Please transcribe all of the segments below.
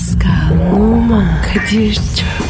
Pascal, Oman, Kadir çok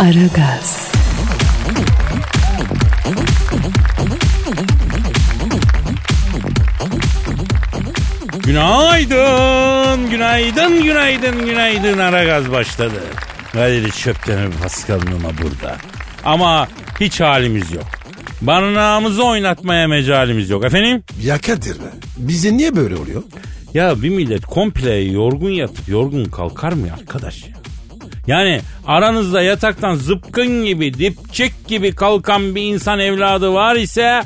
Aragaz, Günaydın, günaydın, günaydın, günaydın. Ara gaz başladı. Kadir Çöptemir Pascal Numa burada. Ama hiç halimiz yok. Barınağımızı oynatmaya mecalimiz yok. Efendim? Ya Kadir be. Bize niye böyle oluyor? Ya bir millet komple yorgun yatıp yorgun kalkar mı arkadaş ya? Yani aranızda yataktan zıpkın gibi, dipçik gibi kalkan bir insan evladı var ise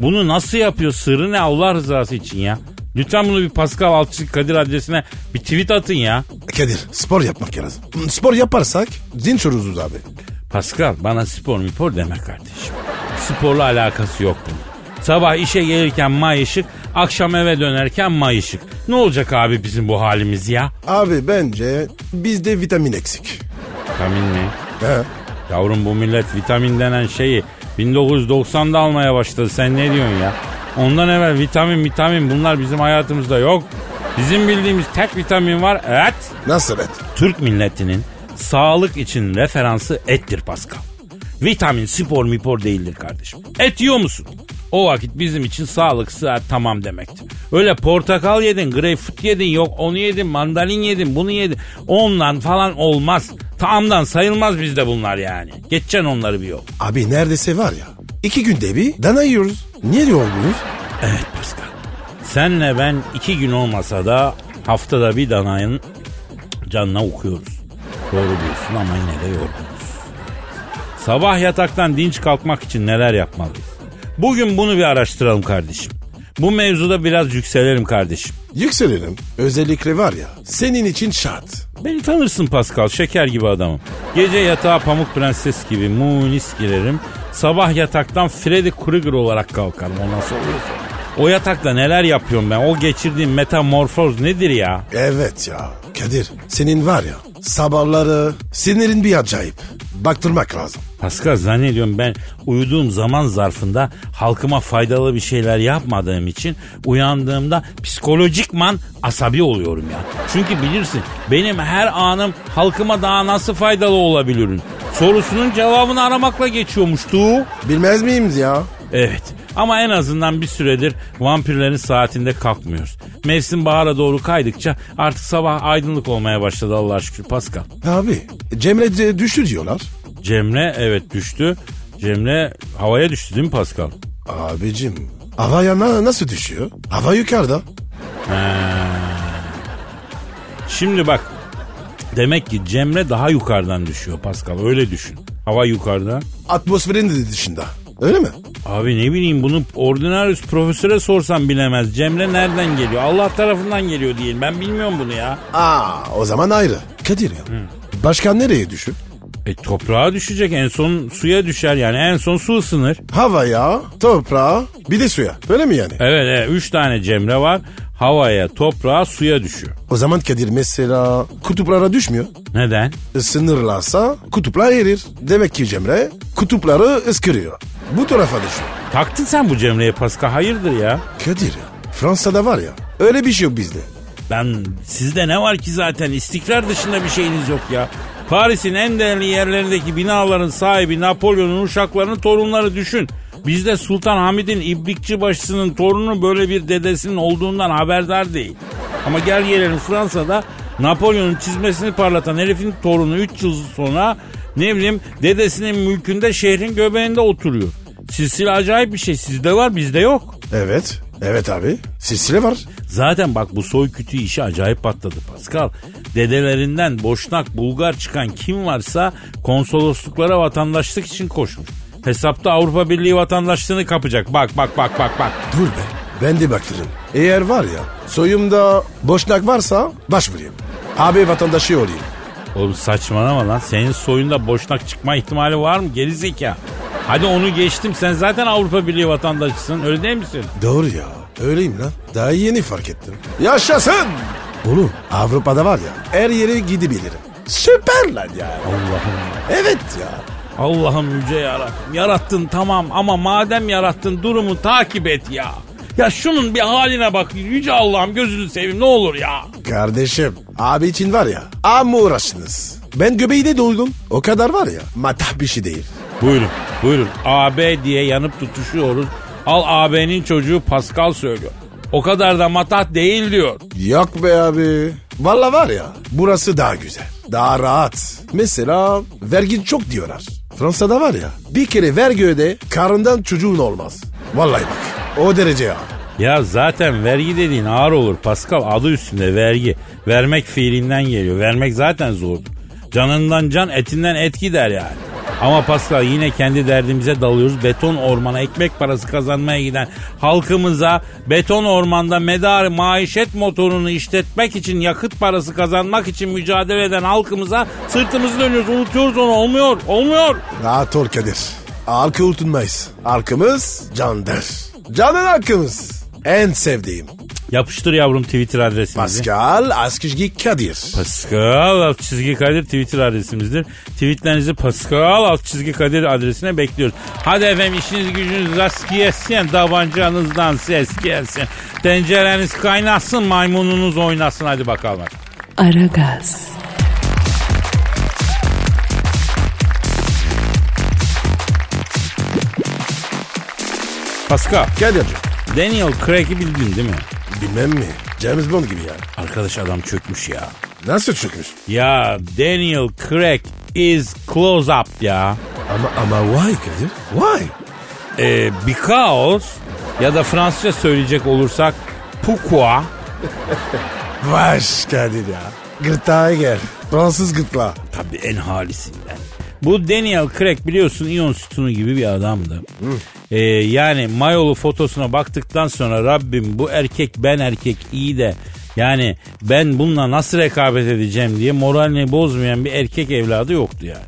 bunu nasıl yapıyor? Sırrı ne Allah rızası için ya? Lütfen bunu bir Pascal Altçı Kadir adresine bir tweet atın ya. Kadir spor yapmak lazım. Spor yaparsak dinç oluruz abi. Pascal bana spor mipor deme kardeşim. Sporla alakası yok bunun. Sabah işe gelirken mayışık, akşam eve dönerken mayışık. Ne olacak abi bizim bu halimiz ya? Abi bence bizde vitamin eksik. Vitamin mi? He. Yavrum bu millet vitamin denen şeyi 1990'da almaya başladı. Sen ne diyorsun ya? Ondan evvel vitamin vitamin bunlar bizim hayatımızda yok. Bizim bildiğimiz tek vitamin var et. Nasıl et? Türk milletinin sağlık için referansı ettir Pascal. Vitamin spor mipor değildir kardeşim. Et yiyor musun? O vakit bizim için sağlık sıhhat tamam demektir. Öyle portakal yedin, greyfurt yedin, yok onu yedin, mandalin yedin, bunu yedin. Ondan falan olmaz. Tamamdan sayılmaz bizde bunlar yani. Geçeceksin onları bir yol. Abi neredeyse var ya. iki günde bir dana yiyoruz. Niye yorgunuz? Evet Pascal. Senle ben iki gün olmasa da haftada bir danayın canına okuyoruz. Doğru diyorsun ama yine de yorgunuz. Sabah yataktan dinç kalkmak için neler yapmalıyız? Bugün bunu bir araştıralım kardeşim. Bu mevzuda biraz yükselelim kardeşim. Yükselelim. Özellikle var ya senin için şart. Beni tanırsın Pascal, şeker gibi adamım. Gece yatağa pamuk prenses gibi munis girerim. Sabah yataktan Freddy Krueger olarak kalkarım. O nasıl oluyorsa. O yatakta neler yapıyorum ben? O geçirdiğim metamorfoz nedir ya? Evet ya. Kadir senin var ya sabahları sinirin bir acayip. Baktırmak lazım. Pascal zannediyorum ben uyuduğum zaman zarfında halkıma faydalı bir şeyler yapmadığım için uyandığımda psikolojikman asabi oluyorum ya. Çünkü bilirsin benim her anım halkıma daha nasıl faydalı olabilirim? Sorusunun cevabını aramakla geçiyormuştu. Bilmez miyiz ya? Evet ama en azından bir süredir vampirlerin saatinde kalkmıyoruz. Mevsim bahara doğru kaydıkça artık sabah aydınlık olmaya başladı Allah'a şükür Pascal. Abi Cemre düştü diyorlar. Cemre evet düştü. Cemre havaya düştü değil mi Pascal? Abicim havaya na- nasıl düşüyor? Hava yukarıda. Şimdi bak demek ki Cemre daha yukarıdan düşüyor Pascal öyle düşün. Hava yukarıda. Atmosferin de dışında. Öyle mi? Abi ne bileyim bunu ordinarius profesöre sorsam bilemez. Cemre nereden geliyor? Allah tarafından geliyor diyelim. Ben bilmiyorum bunu ya. Aa o zaman ayrı. Kadir ya. Başkan nereye düşür? E toprağa düşecek en son suya düşer yani en son su ısınır. Havaya, toprağa, bir de suya. Öyle mi yani? Evet evet üç tane Cemre var. Havaya, toprağa, suya düşüyor. O zaman Kadir mesela kutuplara düşmüyor. Neden? Isınırlarsa kutuplar erir. Demek ki Cemre kutupları ıskırıyor. Bu tarafa düşüyor. Taktın sen bu Cemre'ye Pascal hayırdır ya? Kadir ya. Fransa'da var ya öyle bir şey yok bizde. Ben sizde ne var ki zaten istikrar dışında bir şeyiniz yok ya. Paris'in en değerli yerlerindeki binaların sahibi Napolyon'un uşaklarının torunları düşün. Bizde Sultan Hamid'in İbrikçi başısının torunu böyle bir dedesinin olduğundan haberdar değil. Ama gel gelelim Fransa'da Napolyon'un çizmesini parlatan herifin torunu 3 yıl sonra ne bileyim dedesinin mülkünde şehrin göbeğinde oturuyor. Silsile acayip bir şey. Sizde var bizde yok. Evet. Evet abi. Silsile var. Zaten bak bu soy kütüğü işi acayip patladı Pascal. Dedelerinden Boşnak, Bulgar çıkan kim varsa konsolosluklara vatandaşlık için koşmuş. Hesapta Avrupa Birliği vatandaşlığını kapacak. Bak bak bak bak bak. Dur be. Ben de baktırım. Eğer var ya soyumda boşnak varsa başvurayım. Abi vatandaşı olayım. Oğlum saçmalama lan. Senin soyunda boşnak çıkma ihtimali var mı? Geri zeka. Hadi onu geçtim. Sen zaten Avrupa Birliği vatandaşısın. Öyle değil misin? Doğru ya. Öyleyim lan. Daha yeni fark ettim. Yaşasın. Oğlum Avrupa'da var ya her yere gidebilirim. Süper lan ya. Allah'ım. Evet ya. Allah'ım yüce yarabbim. Yarattın tamam ama madem yarattın durumu takip et ya. Ya şunun bir haline bak. Yüce Allah'ım gözünü seveyim ne olur ya. Kardeşim abi için var ya amma uğraştınız. Ben göbeğine doydum. O kadar var ya matah bir şey değil. Buyurun buyurun. AB diye yanıp tutuşuyoruz. Al AB'nin çocuğu Pascal söylüyor. O kadar da matah değil diyor. Yok be abi. Valla var ya burası daha güzel. Daha rahat. Mesela vergin çok diyorlar. Fransa'da var ya bir kere vergi öde karından çocuğun olmaz. Vallahi bak o derece ya. Ya zaten vergi dediğin ağır olur Pascal adı üstünde vergi. Vermek fiilinden geliyor. Vermek zaten zordur. Canından can etinden et gider yani. Ama Pascal yine kendi derdimize dalıyoruz. Beton ormana ekmek parası kazanmaya giden halkımıza beton ormanda medar maişet motorunu işletmek için yakıt parası kazanmak için mücadele eden halkımıza sırtımızı dönüyoruz. Unutuyoruz onu. Olmuyor. Olmuyor. Rahat ol Kadir. Halkı unutmayız. Halkımız candır. Canın hakkımız. En sevdiğim. Yapıştır yavrum Twitter adresimizi. Pascal Askışgi Kadir. Pascal alt çizgi Kadir Twitter adresimizdir. Tweetlerinizi Pascal alt çizgi Kadir adresine bekliyoruz. Hadi efendim işiniz gücünüz rast gelsin. Tabancanızdan ses gelsin. Tencereniz kaynasın maymununuz oynasın hadi bakalım. Aragaz, Pascal, Kadir'cim. Daniel Craig'i bildin değil mi? Bilmem mi? James Bond gibi ya. Arkadaş adam çökmüş ya. Nasıl çökmüş? Ya Daniel Craig is close up ya. Ama ama why Kadir? Why? Ee, because ya da Fransızca söyleyecek olursak pourquoi Vaş Kadir ya. Gırtlağa gel. Fransız gırtlağı. Tabii en halisinden. Bu Daniel Craig biliyorsun iyon sütunu gibi bir adamdı. Ee, yani mayolu fotosuna baktıktan sonra Rabbim bu erkek ben erkek iyi de yani ben bununla nasıl rekabet edeceğim diye moralini bozmayan bir erkek evladı yoktu yani.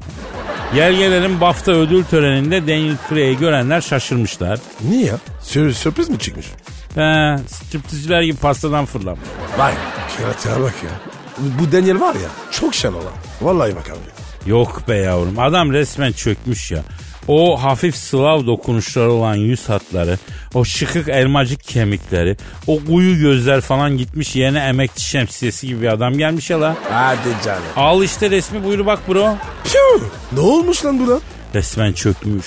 Gel gelelim BAFTA ödül töreninde Daniel Craig'i görenler şaşırmışlar. Niye ya? Sür sürpriz mi çıkmış? He, striptizciler gibi pastadan fırlamış. Vay. Yaratığa bak ya. Bu Daniel var ya çok şen olan. Vallahi bak abi. Yok be yavrum adam resmen çökmüş ya. O hafif Slav dokunuşları olan yüz hatları, o şıkık elmacık kemikleri, o uyu gözler falan gitmiş yerine emekçi şemsiyesi gibi bir adam gelmiş ya la. Hadi canım. Al işte resmi buyur bak bro. Piu. Ne olmuş lan buna? Resmen çökmüş.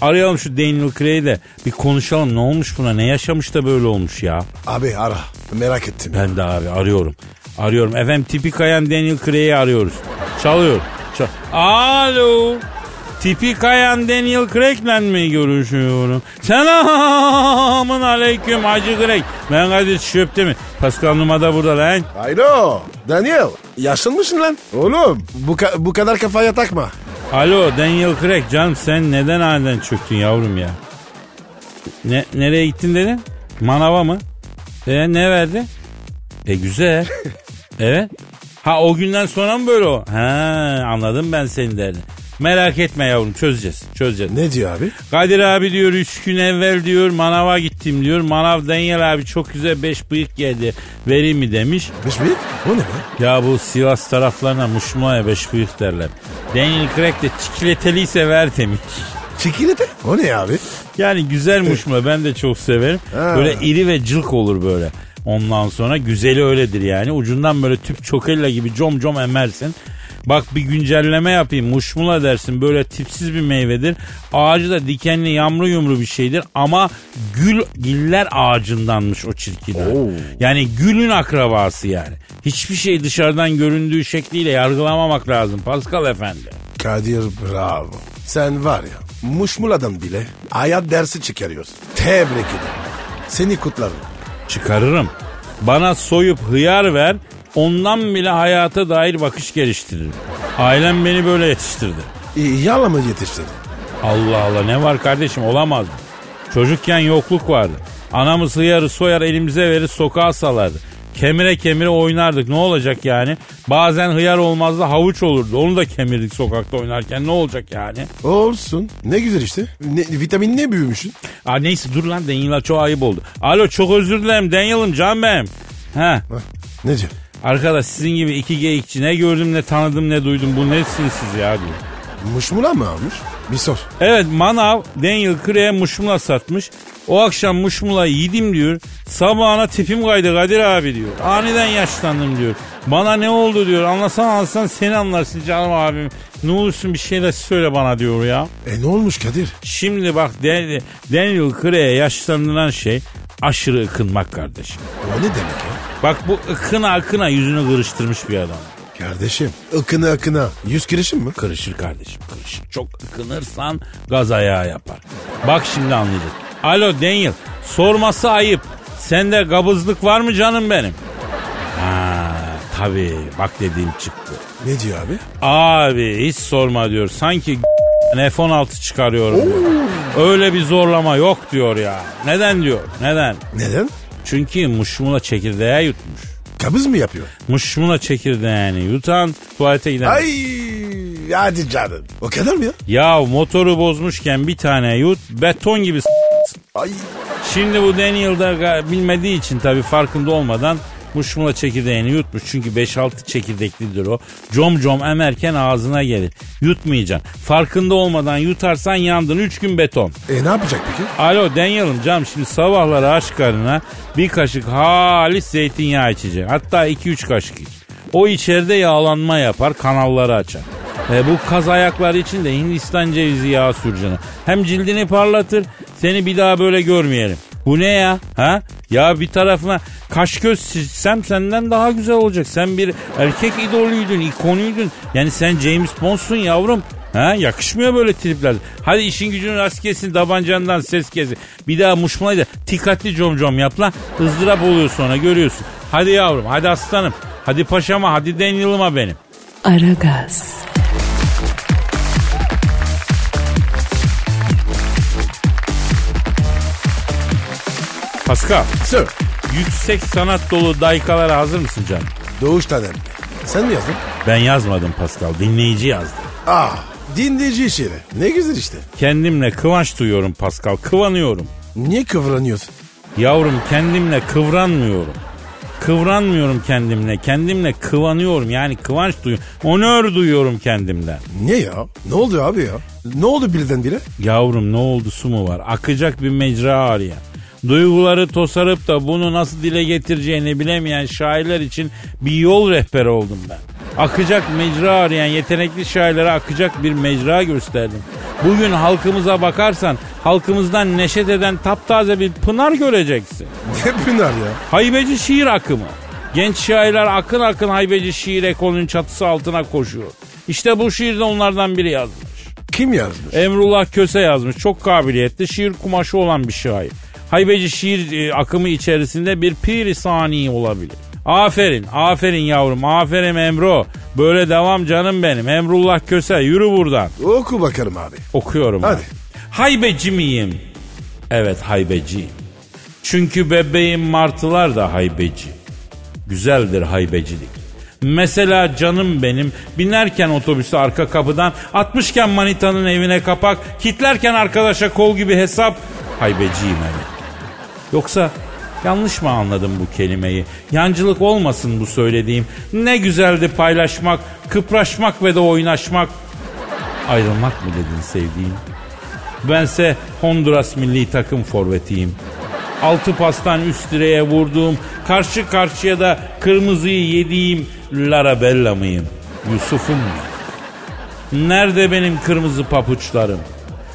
Arayalım şu Daniel Craig'i de bir konuşalım ne olmuş buna ne yaşamış da böyle olmuş ya. Abi ara. Merak ettim. Ben de abi arıyorum. Arıyorum. Efendim tipi kayan Daniel Craig'i arıyoruz. Çalıyor. Çal Alo. Tipi kayan Daniel Craig'le mi görüşüyorum? Selamın aleyküm Hacı Craig. Ben Kadir Çöpte mi? Pascal Numa da burada lan. Alo. Daniel. Yaşlanmışsın lan. Oğlum bu, ka- bu kadar kafaya takma. Alo Daniel Craig canım sen neden aniden çöktün yavrum ya? Ne, nereye gittin dedin? Manava mı? E ne verdi? E güzel. evet. Ha o günden sonra mı böyle o? Ha anladım ben senin derdin. Merak etme yavrum çözeceğiz. Çözeceğiz. Ne diyor abi? Kadir abi diyor üç gün evvel diyor manava gittim diyor. Manav Daniel abi çok güzel beş bıyık geldi. Vereyim mi demiş. Beş büyük? O ne be? Ya bu Sivas taraflarına muşmulaya beş bıyık derler. Daniel Craig de çikleteliyse ver demiş. Çikilete? O ne abi? Yani güzel muşmula ben de çok severim. Ha. Böyle iri ve cılk olur böyle. Ondan sonra güzeli öyledir yani. Ucundan böyle tüp çokella gibi com com emersin. Bak bir güncelleme yapayım. Muşmula dersin böyle tipsiz bir meyvedir. Ağacı da dikenli yamru yumru bir şeydir. Ama gül giller ağacındanmış o çirkinler. Oo. Yani gülün akrabası yani. Hiçbir şey dışarıdan göründüğü şekliyle yargılamamak lazım Pascal efendi. Kadir bravo. Sen var ya muşmuladan bile hayat dersi çıkarıyorsun. Tebrik ederim. Seni kutlarım. Çıkarırım. Bana soyup hıyar ver. Ondan bile hayata dair bakış geliştiririm. Ailem beni böyle yetiştirdi. E, yala mı yetiştirdin? Allah Allah ne var kardeşim olamaz mı? Çocukken yokluk vardı. Anamız hıyarı soyar elimize verir sokağa salardı. Kemire kemire oynardık ne olacak yani? Bazen hıyar olmazdı havuç olurdu. Onu da kemirdik sokakta oynarken ne olacak yani? Olsun. Ne güzel işte. Ne, vitamin ne büyümüşsün? Aa, neyse dur lan Daniel'a çok ayıp oldu. Alo çok özür dilerim Daniel'ım can benim. Hah, ne diyor? Arkadaş sizin gibi iki geyikçi ne gördüm ne tanıdım ne duydum bu nesiniz siz ya diyor. Muşmula mı almış? Bir sor. Evet manav Daniel Craig'e muşmula satmış. O akşam muşmulayı yedim diyor. Sabahına tipim kaydı Kadir abi diyor. Aniden yaşlandım diyor. Bana ne oldu diyor. Anlasan anlasan seni anlarsın canım abim. Ne olursun bir şeyler söyle bana diyor ya. E ne olmuş Kadir? Şimdi bak Dan- Daniel Craig'e yaşlandıran şey aşırı ıkınmak kardeşim. O ne demek ya? Bak bu ıkına ıkına yüzünü kırıştırmış bir adam. Kardeşim ıkına ıkına. Yüz kirişim mi? Kırışır kardeşim kırışır. Çok ıkınırsan gaz ayağı yapar. Bak şimdi anladık. Alo Daniel sorması ayıp. Sende kabızlık var mı canım benim? Ha tabii bak dediğim çıktı. Ne diyor abi? Abi hiç sorma diyor. Sanki F-16 çıkarıyorum diyor. Öyle bir zorlama yok diyor ya. Neden diyor? Neden? Neden? Çünkü muşmula çekirdeği yutmuş. Kabız mı yapıyor? Muşmula çekirdeğini yutan tuvalete giden. Ay hadi canım. O kadar mı ya? Ya motoru bozmuşken bir tane yut beton gibi s- Ay Şimdi bu Daniel'da ga- bilmediği için tabii farkında olmadan muşmula çekirdeğini yutmuş. Çünkü 5-6 çekirdeklidir o. Com com emerken ağzına gelir. Yutmayacaksın. Farkında olmadan yutarsan yandın. 3 gün beton. e ne yapacak peki? Alo Daniel'ım canım şimdi sabahları aç karnına bir kaşık halis zeytinyağı içecek. Hatta 2-3 kaşık iç. O içeride yağlanma yapar kanalları açar. E, bu kaz ayakları için de Hindistan cevizi yağı sürcanı. Hem cildini parlatır seni bir daha böyle görmeyelim. Bu ne ya? Ha? Ya bir tarafına kaş göz çizsem senden daha güzel olacak. Sen bir erkek idolüydün, ikonuydun. Yani sen James Bond'sun yavrum. Ha yakışmıyor böyle tripler. Hadi işin gücünün rast kesin tabancandan ses kesin. Bir daha muşmulayı da dikkatli com com yap lan. ızdırap oluyor sonra görüyorsun. Hadi yavrum hadi aslanım. Hadi paşama hadi Daniel'ıma benim. Aragaz, Pascal Sir. yüksek sanat dolu daykalara hazır mısın canım? Doğuş tanem. Sen mi yazdın? Ben yazmadım Pascal dinleyici yazdı. Ah dinleyici şiiri. Ne güzel işte. Kendimle kıvanç duyuyorum Pascal kıvanıyorum. Niye kıvranıyorsun? Yavrum kendimle kıvranmıyorum. Kıvranmıyorum kendimle. Kendimle kıvanıyorum. Yani kıvanç duyuyorum. Onör duyuyorum kendimden. Niye ya? Ne oldu abi ya? Ne oldu birdenbire? Yavrum ne oldu su mu var? Akacak bir mecra arayan. Duyguları tosarıp da bunu nasıl dile getireceğini bilemeyen şairler için bir yol rehberi oldum ben. Akacak mecra arayan yetenekli şairlere akacak bir mecra gösterdim. Bugün halkımıza bakarsan halkımızdan neşet eden taptaze bir pınar göreceksin. Ne pınar ya? Haybeci şiir akımı. Genç şairler akın akın haybeci şiir ekolünün çatısı altına koşuyor. İşte bu şiirde onlardan biri yazmış. Kim yazmış? Emrullah Köse yazmış. Çok kabiliyetli şiir kumaşı olan bir şair. Haybeci şiir e, akımı içerisinde bir piri sani olabilir. Aferin, aferin yavrum, aferin Emro. Böyle devam canım benim. Emrullah Köse yürü buradan. Oku bakalım abi. Okuyorum. Hadi. ben. Haybeci miyim? Evet haybeciyim. Çünkü bebeğim martılar da haybeci. Güzeldir haybecilik. Mesela canım benim binerken otobüse arka kapıdan atmışken manitanın evine kapak kitlerken arkadaşa kol gibi hesap haybeciyim evet. Yoksa yanlış mı anladım bu kelimeyi? Yancılık olmasın bu söylediğim. Ne güzeldi paylaşmak, kıpraşmak ve de oynaşmak. Ayrılmak mı dedin sevdiğim? Bense Honduras milli takım forvetiyim. Altı pastan üst direğe vurduğum, karşı karşıya da kırmızıyı yediğim Lara Bella mıyım? Yusuf'um mu? Nerede benim kırmızı papuçlarım?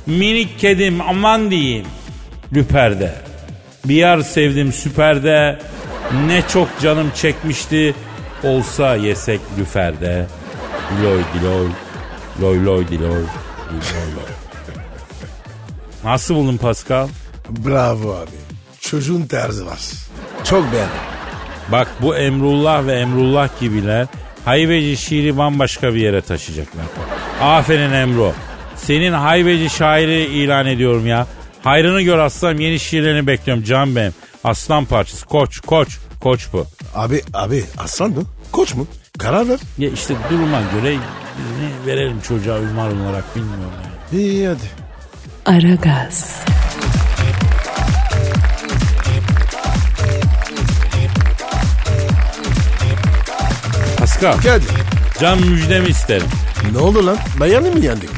Minik kedim aman diyeyim. Lüperde. Bir yer sevdim süperde. Ne çok canım çekmişti. Olsa yesek lüferde. Loy diloy. Loy loy diloy. Loy loy. Nasıl buldun Pascal? Bravo abi. Çocuğun tarzı var. Çok beğendim. Bak bu Emrullah ve Emrullah gibiler haybeci şiiri bambaşka bir yere taşıyacaklar. Aferin Emro. Senin haybeci şairi ilan ediyorum ya. Hayrını gör aslanım yeni şiirlerini bekliyorum can benim. Aslan parçası koç koç koç bu. Abi abi aslan mı? Koç mu? Karar ver. Ya işte duruma göre ne verelim çocuğa ünvan olarak bilmiyorum yani. İyi hadi. Aragaz, Pascal, Hadi. can müjdemi isterim. Ne oldu lan? Bayern'i mi yendik?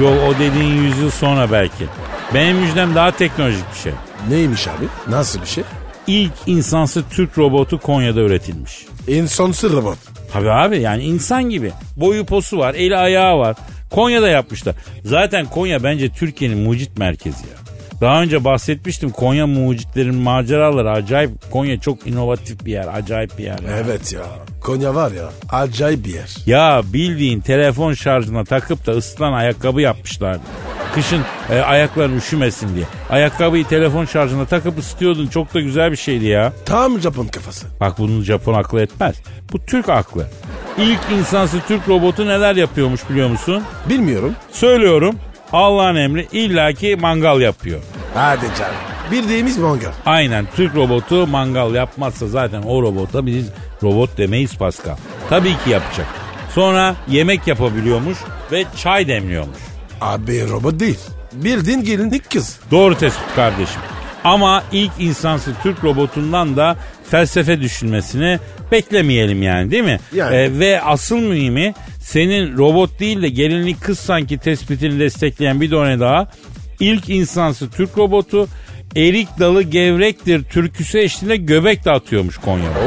Yok o dediğin yüzyıl sonra belki. Benim müjdem daha teknolojik bir şey. Neymiş abi? Nasıl bir şey? İlk insansı Türk robotu Konya'da üretilmiş. İnsansız robot. Tabii abi yani insan gibi. Boyu posu var, eli ayağı var. Konya'da yapmışlar. Zaten Konya bence Türkiye'nin mucit merkezi ya. Daha önce bahsetmiştim Konya mucitlerin maceraları acayip. Konya çok inovatif bir yer, acayip bir yer. ya. Evet ya. Konya var ya. Acayip bir yer. Ya bildiğin telefon şarjına takıp da ısıtan ayakkabı yapmışlardı. Kışın e, ayakların üşümesin diye. Ayakkabıyı telefon şarjına takıp ısıtıyordun. Çok da güzel bir şeydi ya. Tam Japon kafası. Bak bunu Japon aklı etmez. Bu Türk aklı. İlk insansı Türk robotu neler yapıyormuş biliyor musun? Bilmiyorum. Söylüyorum. Allah'ın emri illaki mangal yapıyor. Hadi canım. Bildiğimiz mangal. Aynen Türk robotu mangal yapmazsa zaten o robota biz robot demeyiz Pascal. Tabii ki yapacak. Sonra yemek yapabiliyormuş ve çay demliyormuş. Abi robot değil. Bildiğin gelinlik kız. Doğru tespit kardeşim. Ama ilk insansı Türk robotundan da felsefe düşünmesini beklemeyelim yani değil mi? Yani. Ee, ve asıl mühimi senin robot değil de gelinlik kız sanki tespitini destekleyen bir done daha. İlk insansı Türk robotu erik dalı gevrektir türküsü eşliğinde göbek de atıyormuş Konya'da.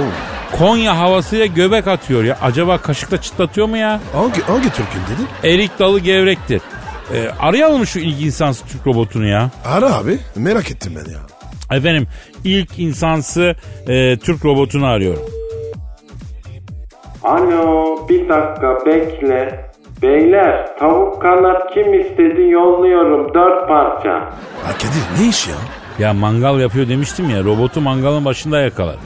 Konya havasıyla göbek atıyor ya. Acaba kaşıkla çıtlatıyor mu ya? Hangi, hangi Türk'ün dedin? Erik dalı gevrektir. Ee, arayalım şu ilk insansı Türk robotunu ya. Ara abi. Merak ettim ben ya. Efendim ilk insansı e, Türk robotunu arıyorum. Alo bir dakika bekle. Beyler tavuk kanat kim istedi yolluyorum dört parça. Ha Kadir ne iş ya? Ya mangal yapıyor demiştim ya robotu mangalın başında yakaladı.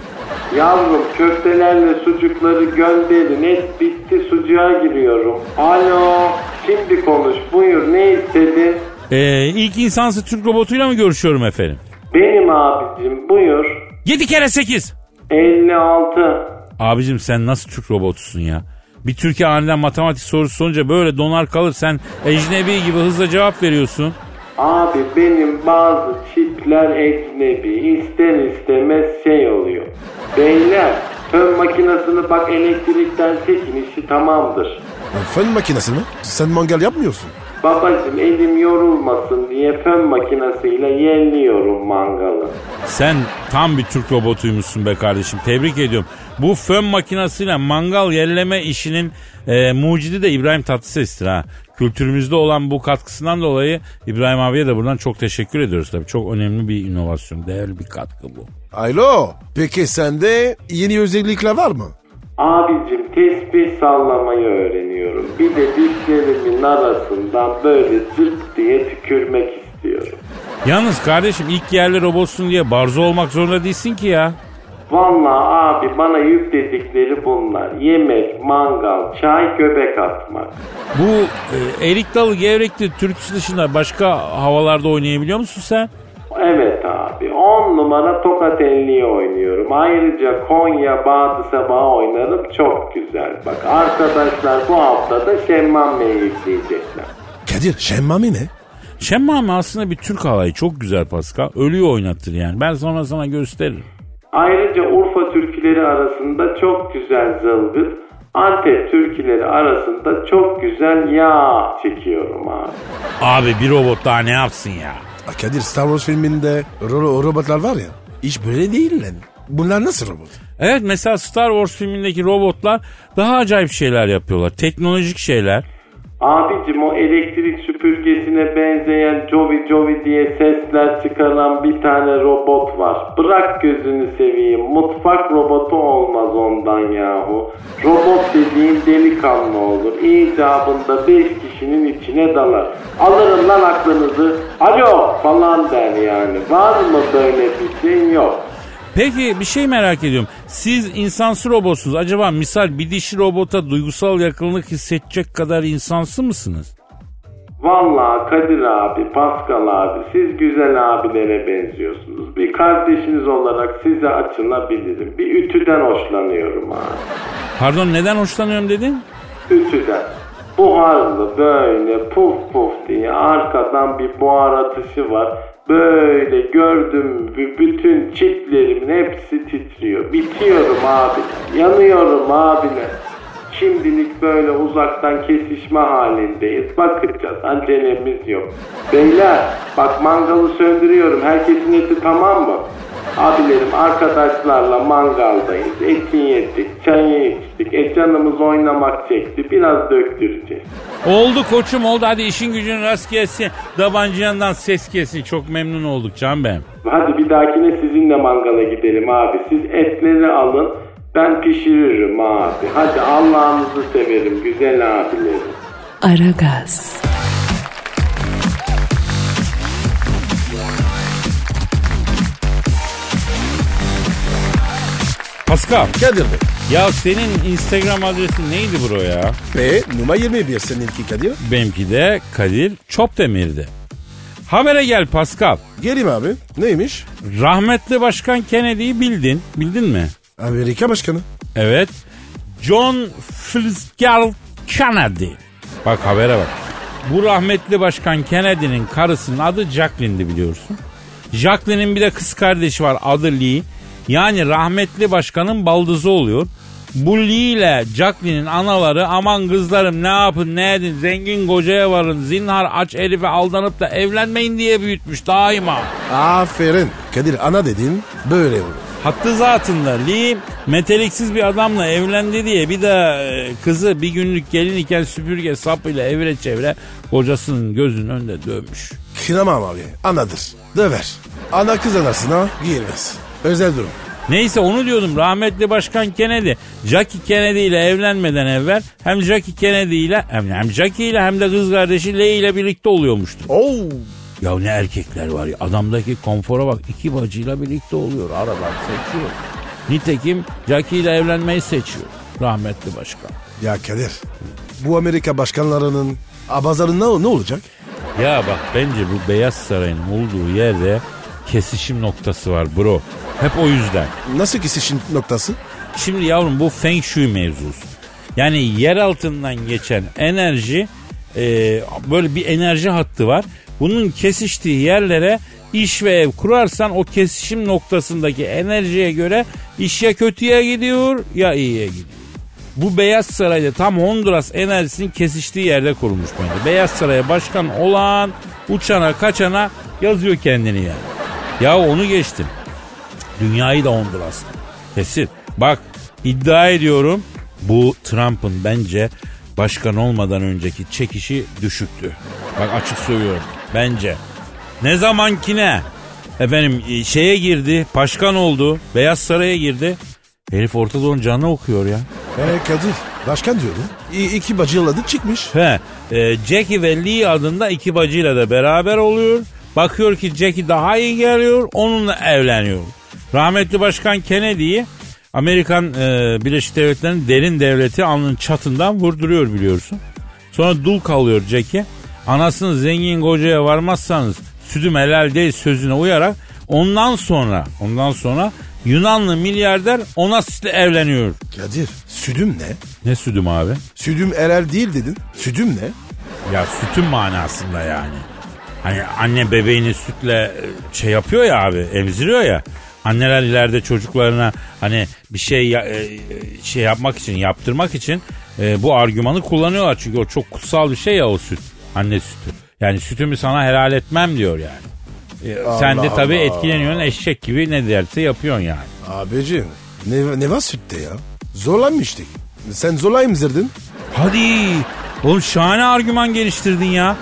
Yavrum köftelerle sucukları gönderin et bitti sucuğa giriyorum. Alo şimdi konuş buyur ne istedin? Ee, ilk insansı Türk robotuyla mı görüşüyorum efendim? Benim abicim buyur. 7 kere 8. 56. Abicim sen nasıl Türk robotusun ya? Bir Türkiye aniden matematik sorusu sorunca böyle donar kalır sen ecnebi gibi hızla cevap veriyorsun. Abi benim bazı çipler ecnebi ister istemez şey oluyor. Beyler fön makinesini bak elektrikten çekin işi tamamdır. Fön makinesi mi? Sen mangal yapmıyorsun. Babacım elim yorulmasın diye fön makinesiyle yerliyorum mangalı. Sen tam bir Türk robotuymuşsun be kardeşim. Tebrik ediyorum. Bu fön makinesiyle mangal yerleme işinin e, mucidi de İbrahim Tatlıses'tir ha. Kültürümüzde olan bu katkısından dolayı İbrahim abiye de buradan çok teşekkür ediyoruz tabii. Çok önemli bir inovasyon, değerli bir katkı bu. Alo. Peki sende yeni özellikler var mı? Abicim tesbih sallamayı öğreniyorum. Bir de dişlerimin arasından böyle zırt diye tükürmek istiyorum. Yalnız kardeşim ilk yerli robotsun diye barzo olmak zorunda değilsin ki ya. Vallahi abi bana yükledikleri bunlar. Yemek, mangal, çay, göbek atmak. Bu e, erik dalı gevrekli türküsü dışında başka havalarda oynayabiliyor musun sen? Evet abi 10 numara tokat elliye oynuyorum. Ayrıca Konya Bağdı Sabahı oynarım çok güzel. Bak arkadaşlar bu hafta da Şemmame'yi yükleyecekler. Kadir şemmami ne? Şemmame aslında bir Türk halayı çok güzel Pascal. Ölüyü oynatır yani. Ben sonra sana gösteririm. Ayrıca Urfa türküleri arasında çok güzel zılgıt. Antep türküleri arasında çok güzel yağ çekiyorum abi. Abi bir robot daha ne yapsın ya? Kadir Star Wars filminde ro- robotlar var ya. Hiç böyle değil lan. Bunlar nasıl robot? Evet mesela Star Wars filmindeki robotlar daha acayip şeyler yapıyorlar. Teknolojik şeyler. Abicim o elektrik süpürgesine benzeyen Jovi Jovi diye sesler çıkaran bir tane robot var. Bırak gözünü seveyim. Mutfak robotu olmaz ondan yahu. Robot dediğin delikanlı olur. İcabında beş kişinin içine dalar. Alırım lan aklınızı. Alo falan der yani. Var mı böyle bir şey yok. Peki bir şey merak ediyorum. Siz insansı robotsunuz. Acaba misal bir dişi robota duygusal yakınlık hissedecek kadar insansı mısınız? Vallahi Kadir abi, Pascal abi siz güzel abilere benziyorsunuz. Bir kardeşiniz olarak size açılabilirim. Bir ütüden hoşlanıyorum abi. Pardon neden hoşlanıyorum dedin? Ütüden. Buharlı böyle puf puf diye arkadan bir buhar atışı var. Böyle gördüm bütün çitlerimin hepsi titriyor. Bitiyorum abi. Yanıyorum abiler. Şimdilik böyle uzaktan kesişme halindeyiz. Bakacağız. Acelemiz yok. Beyler bak mangalı söndürüyorum. Herkesin eti tamam mı? Abilerim arkadaşlarla mangaldayız. Eti yedik, çayı içtik. E canımız oynamak çekti. Biraz döktüreceğiz. Oldu koçum oldu hadi işin gücün rast gelsin. Dabancı yandan ses gelsin. Çok memnun olduk can benim. Hadi bir dahakine sizinle mangala gidelim abi. Siz etleri alın. Ben pişiririm abi. Hadi Allah'ınızı severim güzel abilerim. Aragaz, Pascal Kadir Bey. ya senin Instagram adresin neydi bro ya? Ve numara 21 seninki Kadir. Benimki de Kadir Çopdemir'di. Habere gel Pascal. Geleyim abi. Neymiş? Rahmetli Başkan Kennedy'yi bildin. Bildin mi? Amerika Başkanı. Evet. John Fitzgerald Kennedy. Bak habere bak. Bu rahmetli başkan Kennedy'nin karısının adı Jacqueline'di biliyorsun. Jacqueline'in bir de kız kardeşi var adı Lee. Yani rahmetli başkanın baldızı oluyor. Bu Lee ile Jacqueline'in anaları aman kızlarım ne yapın ne edin zengin kocaya varın zinhar aç Elif'e aldanıp da evlenmeyin diye büyütmüş daima. Aferin. Kadir ana dedin böyle olur. Hattı zatında Lee meteliksiz bir adamla evlendi diye bir de e, kızı bir günlük gelin iken süpürge sapıyla evre çevre kocasının gözünün önünde dövmüş. Kınamam abi. Anadır. Döver. Ana kız anasına girmez. Özel durum. Neyse onu diyordum rahmetli başkan Kennedy Jackie Kennedy ile evlenmeden evvel hem Jackie Kennedy ile hem, hem Jackie ile hem de kız kardeşi Lee ile birlikte oluyormuştu. Oo. Ya ne erkekler var ya adamdaki konfora bak iki bacıyla birlikte oluyor aradan seçiyor. Nitekim Jackie ile evlenmeyi seçiyor rahmetli başkan. Ya Kadir. Bu Amerika başkanlarının abazarı ne, ne olacak? Ya bak bence bu Beyaz Saray'ın olduğu yerde kesişim noktası var bro. Hep o yüzden. Nasıl kesişim noktası? Şimdi yavrum bu Feng Shui mevzusu. Yani yer altından geçen enerji e, böyle bir enerji hattı var. Bunun kesiştiği yerlere iş ve ev kurarsan o kesişim noktasındaki enerjiye göre iş ya kötüye gidiyor ya iyiye gidiyor. Bu Beyaz Saray'da tam Honduras enerjisinin kesiştiği yerde kurulmuş bence. Beyaz Saray'a başkan olan uçana kaçana yazıyor kendini yani. Ya onu geçtim. Dünyayı da Honduras'ta. Kesin. Bak iddia ediyorum bu Trump'ın bence başkan olmadan önceki çekişi düşüktü. Bak açık söylüyorum. Bence. Ne zamankine efendim e, şeye girdi, başkan oldu, Beyaz Saray'a girdi. Herif Orta Doğu'nun canını okuyor ya. E Kadir. Başkan diyordun. İ- iki bacı adı çıkmış. He, e, Jackie ve Lee adında iki bacıyla da beraber oluyor. Bakıyor ki Jackie daha iyi geliyor, onunla evleniyor. Rahmetli Başkan Kennedy'yi Amerikan e, Birleşik Devletleri'nin derin devleti alnının çatından vurduruyor biliyorsun. Sonra dul kalıyor Jackie. Anasını zengin kocaya varmazsanız sütüm helal değil sözüne uyarak ondan sonra ondan sonra Yunanlı milyarder Onasis'le evleniyor. Kadir. Südüm ne? Ne sütüm abi? Südüm erel değil dedin. Südüm ne? Ya sütün manasında yani. Hani anne bebeğini sütle e, şey yapıyor ya abi emziriyor ya. Anneler ileride çocuklarına hani bir şey ya- e, şey yapmak için yaptırmak için e, bu argümanı kullanıyorlar. Çünkü o çok kutsal bir şey ya o süt. Anne sütü. Yani sütümü sana helal etmem diyor yani. E, sen de tabii Allah. etkileniyorsun eşek gibi ne derse yapıyorsun yani. Abicim ne, ne var sütte ya? Zorlanmıştık. Sen zorla emzirdin. Hadi. Oğlum şahane argüman geliştirdin ya.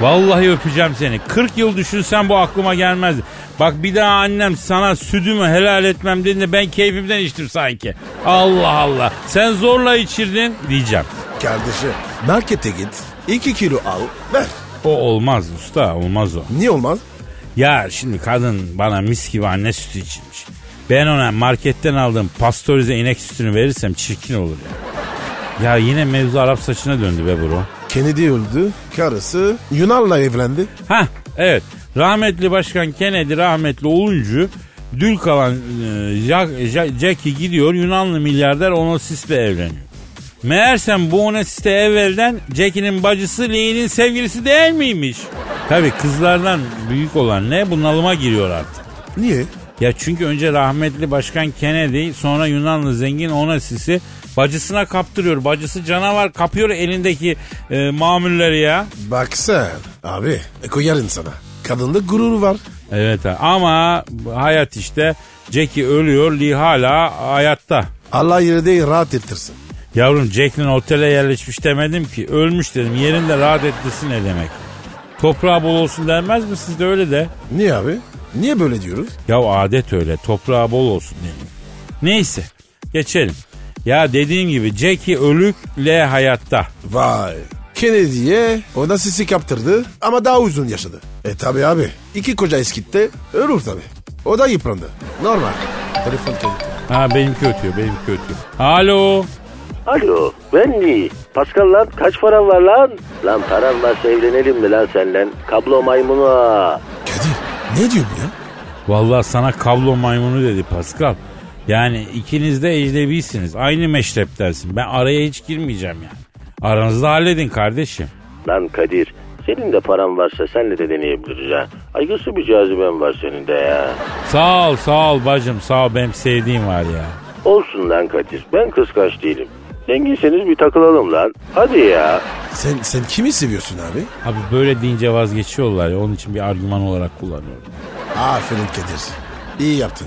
Vallahi öpeceğim seni. 40 yıl düşünsen bu aklıma gelmezdi. Bak bir daha annem sana sütümü helal etmem dediğinde ben keyfimden içtim sanki. Allah Allah. Sen zorla içirdin diyeceğim. Kardeşim markete git. 2 kilo al ver. O olmaz usta olmaz o. Niye olmaz? Ya şimdi kadın bana mis gibi anne sütü içirmiş. Ben ona marketten aldığım pastörize inek sütünü verirsem çirkin olur ya. Ya yine mevzu Arap saçına döndü be bro. Kennedy öldü. Karısı Yunan'la evlendi. Ha evet. Rahmetli Başkan Kennedy rahmetli olunca dül kalan e, Jack, Jack- Jackie gidiyor Yunanlı milyarder Onosis'le evleniyor. Meğersem bu Onosis de evvelden Jackie'nin bacısı Lee'nin sevgilisi değil miymiş? Tabi kızlardan büyük olan ne bunalıma giriyor artık. Niye? Ya çünkü önce rahmetli Başkan Kennedy sonra Yunanlı zengin Onosis'i bacısına kaptırıyor. Bacısı canavar kapıyor elindeki e, mamulleri ya. Bak sen. Abi e, koyarım sana. Kadınlık gururu var. Evet ama hayat işte Jackie ölüyor Lee hala hayatta. Allah yerde rahat ettirsin. Yavrum Jack'in otele yerleşmiş demedim ki ölmüş dedim yerinde rahat ettirsin ne demek. Toprağı bol olsun denmez mi siz de öyle de. Niye abi? Niye böyle diyoruz? Ya adet öyle toprağı bol olsun deniyor. Neyse geçelim. Ya dediğim gibi Jackie ölük L hayatta. Vay. Kennedy'ye ona sisi kaptırdı ama daha uzun yaşadı. E tabi abi. iki koca eskitte ölür tabi. O da yıprandı. Normal. Telefon kayıtlı. Ha benimki ötüyor benimki ötüyor. Alo. Alo ben Lee. Pascal lan kaç paran var lan? Lan paran varsa evlenelim mi lan senden? Kablo maymunu ha. Kadir ne diyor bu ya? Vallahi sana kablo maymunu dedi Pascal. Yani ikiniz de ecnebisiniz. Aynı meşreptensin. Ben araya hiç girmeyeceğim yani. Aranızda halledin kardeşim. Lan Kadir senin de paran varsa senle de deneyebiliriz ha. Aygısı bir caziben var senin de ya. Sağ ol sağ ol bacım sağ ol benim sevdiğim var ya. Olsun lan Kadir ben kıskanç değilim. Zenginseniz bir takılalım lan. Hadi ya. Sen, sen kimi seviyorsun abi? Abi böyle deyince vazgeçiyorlar ya onun için bir argüman olarak kullanıyorum. Aferin Kadir. İyi yaptın.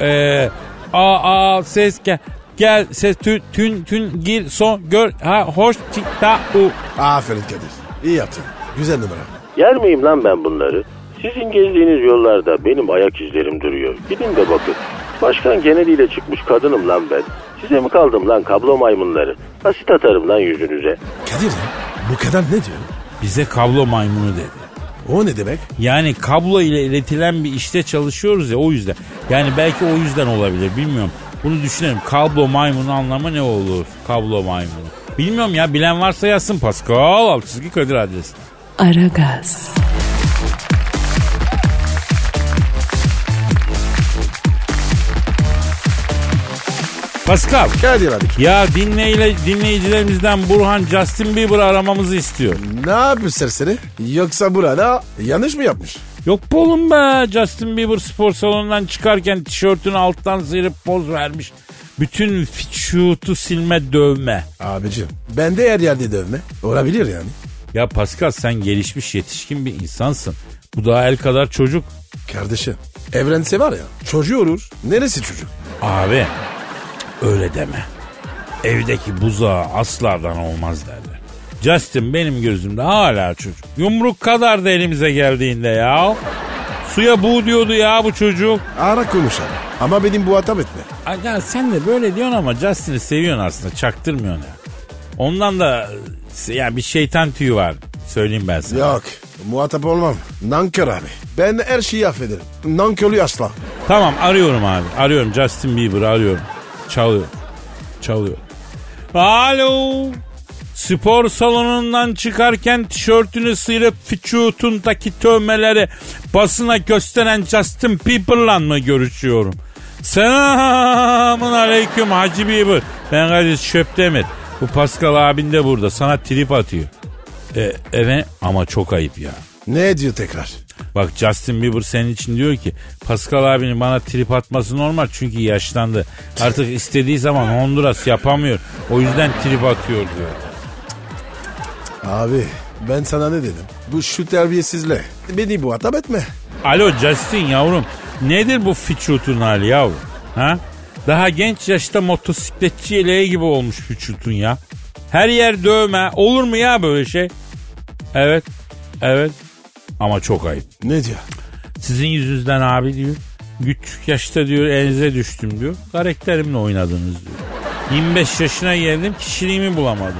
Ee, a a ses gel. Gel ses tün tün tün gir son gör ha hoş tik ta u. Aferin Kadir. İyi yaptın. Güzel numara. Yer miyim lan ben bunları? Sizin gezdiğiniz yollarda benim ayak izlerim duruyor. Gidin de bakın. Başkan Kennedy ile çıkmış kadınım lan ben. Size mi kaldım lan kablo maymunları? Asit atarım lan yüzünüze. Kadir ya bu kadar ne diyor? Bize kablo maymunu dedi. O ne demek? Yani kablo ile iletilen bir işte çalışıyoruz ya o yüzden. Yani belki o yüzden olabilir bilmiyorum. Bunu düşünelim. Kablo maymunun anlamı ne olur? Kablo maymunu. Bilmiyorum ya bilen varsa yazsın Pascal alt çizgi Kadir adresi. Aragaz, Pascal Kadir abi. ya dinleyle, dinleyicilerimizden Burhan Justin Bieber aramamızı istiyor. Ne yapıyor serseri? Yoksa burada yanlış mı yapmış? Yok be oğlum be Justin Bieber spor salonundan çıkarken tişörtünü alttan sıyırıp poz vermiş. Bütün vücutu silme dövme. Abicim ben de her yerde dövme. Olabilir yani. Ya Pascal sen gelişmiş yetişkin bir insansın. Bu daha el kadar çocuk. Kardeşim evrense var ya çocuğu olur. Neresi çocuk? Abi öyle deme. Evdeki buzağı aslardan olmaz derler. Justin benim gözümde hala çocuk. Yumruk kadar da elimize geldiğinde ya. Suya bu diyordu ya bu çocuk. Ara konuşalım. Ama benim bu hatap etme. Ay Ya sen de böyle diyorsun ama Justin'i seviyorsun aslında çaktırmıyorsun ya. Ondan da e, ya bir şeytan tüyü var. Söyleyeyim ben sana. Yok muhatap olmam. Nankör abi. Ben her şeyi affederim. Nankörlü asla. Tamam arıyorum abi. Arıyorum Justin Bieber arıyorum. Çalıyor. Çalıyor. Alo. Spor salonundan çıkarken tişörtünü sıyırıp vücudundaki tövmeleri basına gösteren Justin Bieber'la mı görüşüyorum? Selamun aleyküm Hacı Bieber. Ben Kadir Şöptemir. Bu Pascal abin de burada. Sana trip atıyor. E, evet ama çok ayıp ya. Ne diyor tekrar? Bak Justin Bieber senin için diyor ki Pascal abinin bana trip atması normal çünkü yaşlandı. Artık istediği zaman Honduras yapamıyor. O yüzden trip atıyor diyor. Abi ben sana ne dedim? Bu şu terbiyesizle. Beni bu hatap etme. Alo Justin yavrum nedir bu fiçutun hali yavrum? Ha? Daha genç yaşta motosikletçi eleği gibi olmuş fiçutun ya. Her yer dövme olur mu ya böyle şey? Evet evet ama çok ayıp. Ne diyor? Sizin yüzünüzden abi diyor. Küçük yaşta diyor elinize düştüm diyor. Karakterimle oynadınız diyor. 25 yaşına geldim kişiliğimi bulamadım.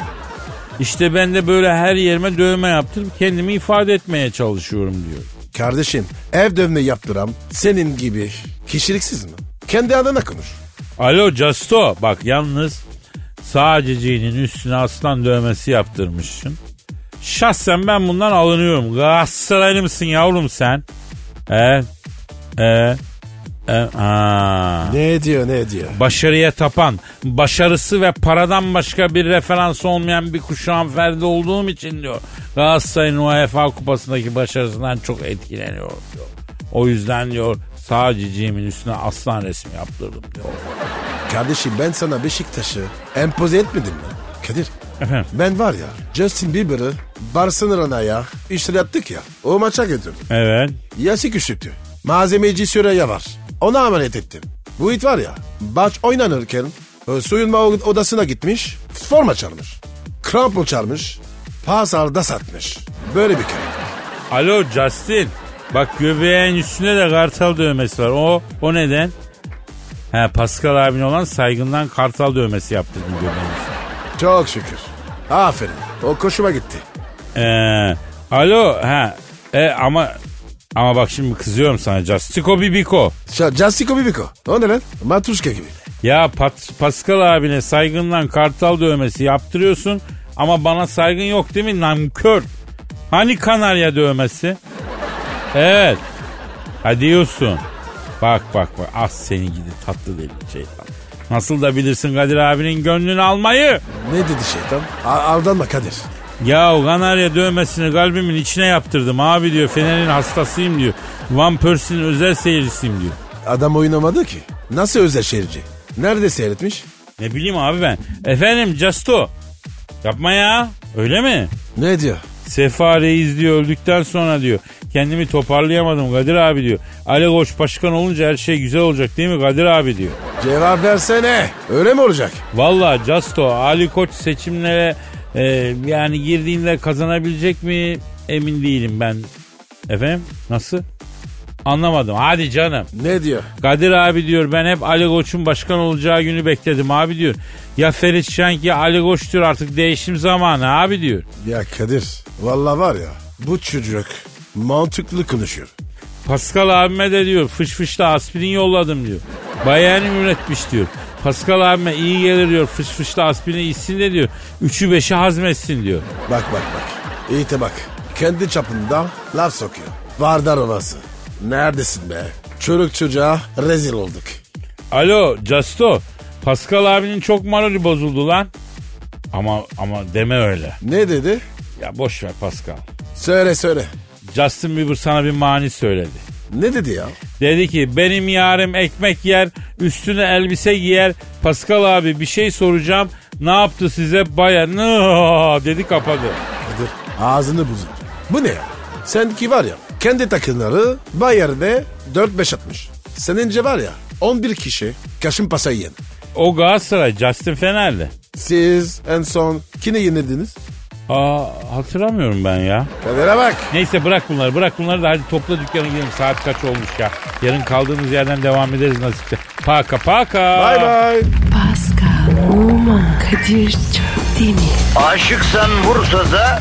İşte ben de böyle her yerime dövme yaptırıp kendimi ifade etmeye çalışıyorum diyor. Kardeşim ev dövme yaptıram senin gibi kişiliksiz mi? Kendi adına konuş. Alo Justo bak yalnız sadeceğinin üstüne aslan dövmesi yaptırmışsın. Şahsen ben bundan alınıyorum. Galatasaraylı mısın yavrum sen? Evet. Evet. Evet. Ha. Ne diyor ne diyor? Başarıya tapan, başarısı ve paradan başka bir referans olmayan bir kuşağın ferdi olduğum için diyor. Galatasaray'ın UEFA kupasındaki başarısından çok etkileniyorum diyor. O yüzden diyor ciciğimin üstüne aslan resmi yaptırdım diyor. Kardeşim ben sana Beşiktaş'ı empoze etmedim mi? Kadir Efendim? ben var ya Justin Bieber'ı Barcelona'ya işler yaptık ya o maça götürdüm. Evet. Yası küçüktü. Malzemeci Süreyya var. Ona emanet ettim. Bu it var ya maç oynanırken e, soyunma odasına gitmiş forma çalmış. Krampon çalmış. Pazarda satmış. Böyle bir kere. Alo Justin. Bak göbeğin üstünde de kartal dövmesi var. O o neden? He Pascal abin olan saygından kartal dövmesi yaptırdın göbeğin. Çok şükür. Aferin. O koşuma gitti. Ee, alo ha e, ama ama bak şimdi kızıyorum sana Justiko Bibiko. Jastico Bibiko. O ne lan? Matuşka gibi. Ya Pat, Pascal abine saygından kartal dövmesi yaptırıyorsun ama bana saygın yok değil mi namkör? Hani kanarya dövmesi? Evet. Ha diyorsun. Bak bak bak az seni gidi tatlı deli şeytan. Nasıl da bilirsin Kadir abinin gönlünü almayı. Ne dedi şeytan? A- aldanma Kadir. Ya kanarya dövmesini kalbimin içine yaptırdım abi diyor. Fener'in hastasıyım diyor. Van Persie'nin özel seyircisiyim diyor. Adam oynamadı ki. Nasıl özel şehirci? Nerede seyretmiş? Ne bileyim abi ben. Efendim Justo. Yapma ya. Öyle mi? Ne diyor? Sefa Reis diyor öldükten sonra diyor. Kendimi toparlayamadım Kadir abi diyor. Ali Koç başkan olunca her şey güzel olacak değil mi Kadir abi diyor. Cevap versene. Öyle mi olacak? Valla Justo Ali Koç seçimlere e, yani girdiğinde kazanabilecek mi emin değilim ben. Efendim nasıl? Anlamadım. Hadi canım. Ne diyor? Kadir abi diyor ben hep Ali Koç'un başkan olacağı günü bekledim abi diyor. Ya Ferit Şenk ya Ali Koç diyor artık değişim zamanı abi diyor. Ya Kadir. Vallahi var ya bu çocuk mantıklı konuşuyor. Pascal abime de diyor fış fışla aspirin yolladım diyor. Bayanim üretmiş diyor. Pascal abime iyi gelir diyor fış fışla aspirin içsin de diyor. Üçü beşi hazmetsin diyor. Bak bak bak. İyi de bak. Kendi çapında laf sokuyor. Vardar ovası. Neredesin be? Çocuk çocuğa rezil olduk. Alo Justo. Pascal abinin çok morali bozuldu lan. Ama ama deme öyle. Ne dedi? Ya boş ver Pascal. Söyle söyle. Justin Bieber sana bir mani söyledi. Ne dedi ya? Dedi ki benim yarım ekmek yer, üstüne elbise giyer. Pascal abi bir şey soracağım. Ne yaptı size baya? Nı dedi kapadı. Kadir ağzını bozun. Bu ne ya? Seninki var ya kendi takımları Bayer'de 4-5 atmış. Senince var ya 11 kişi kaşın pasa yiyen. O Galatasaray Justin Fener'de. Siz en son kimi yenildiniz? Aa hatırlamıyorum ben ya. Kadir'e bak. Neyse bırak bunları bırak bunları da hadi topla dükkanı gidelim saat kaç olmuş ya. Yarın kaldığımız yerden devam ederiz nasipse. Paka paka. Bay bay. Pascal, Oman, Kadir çok değil mi? Aşıksan vursa da,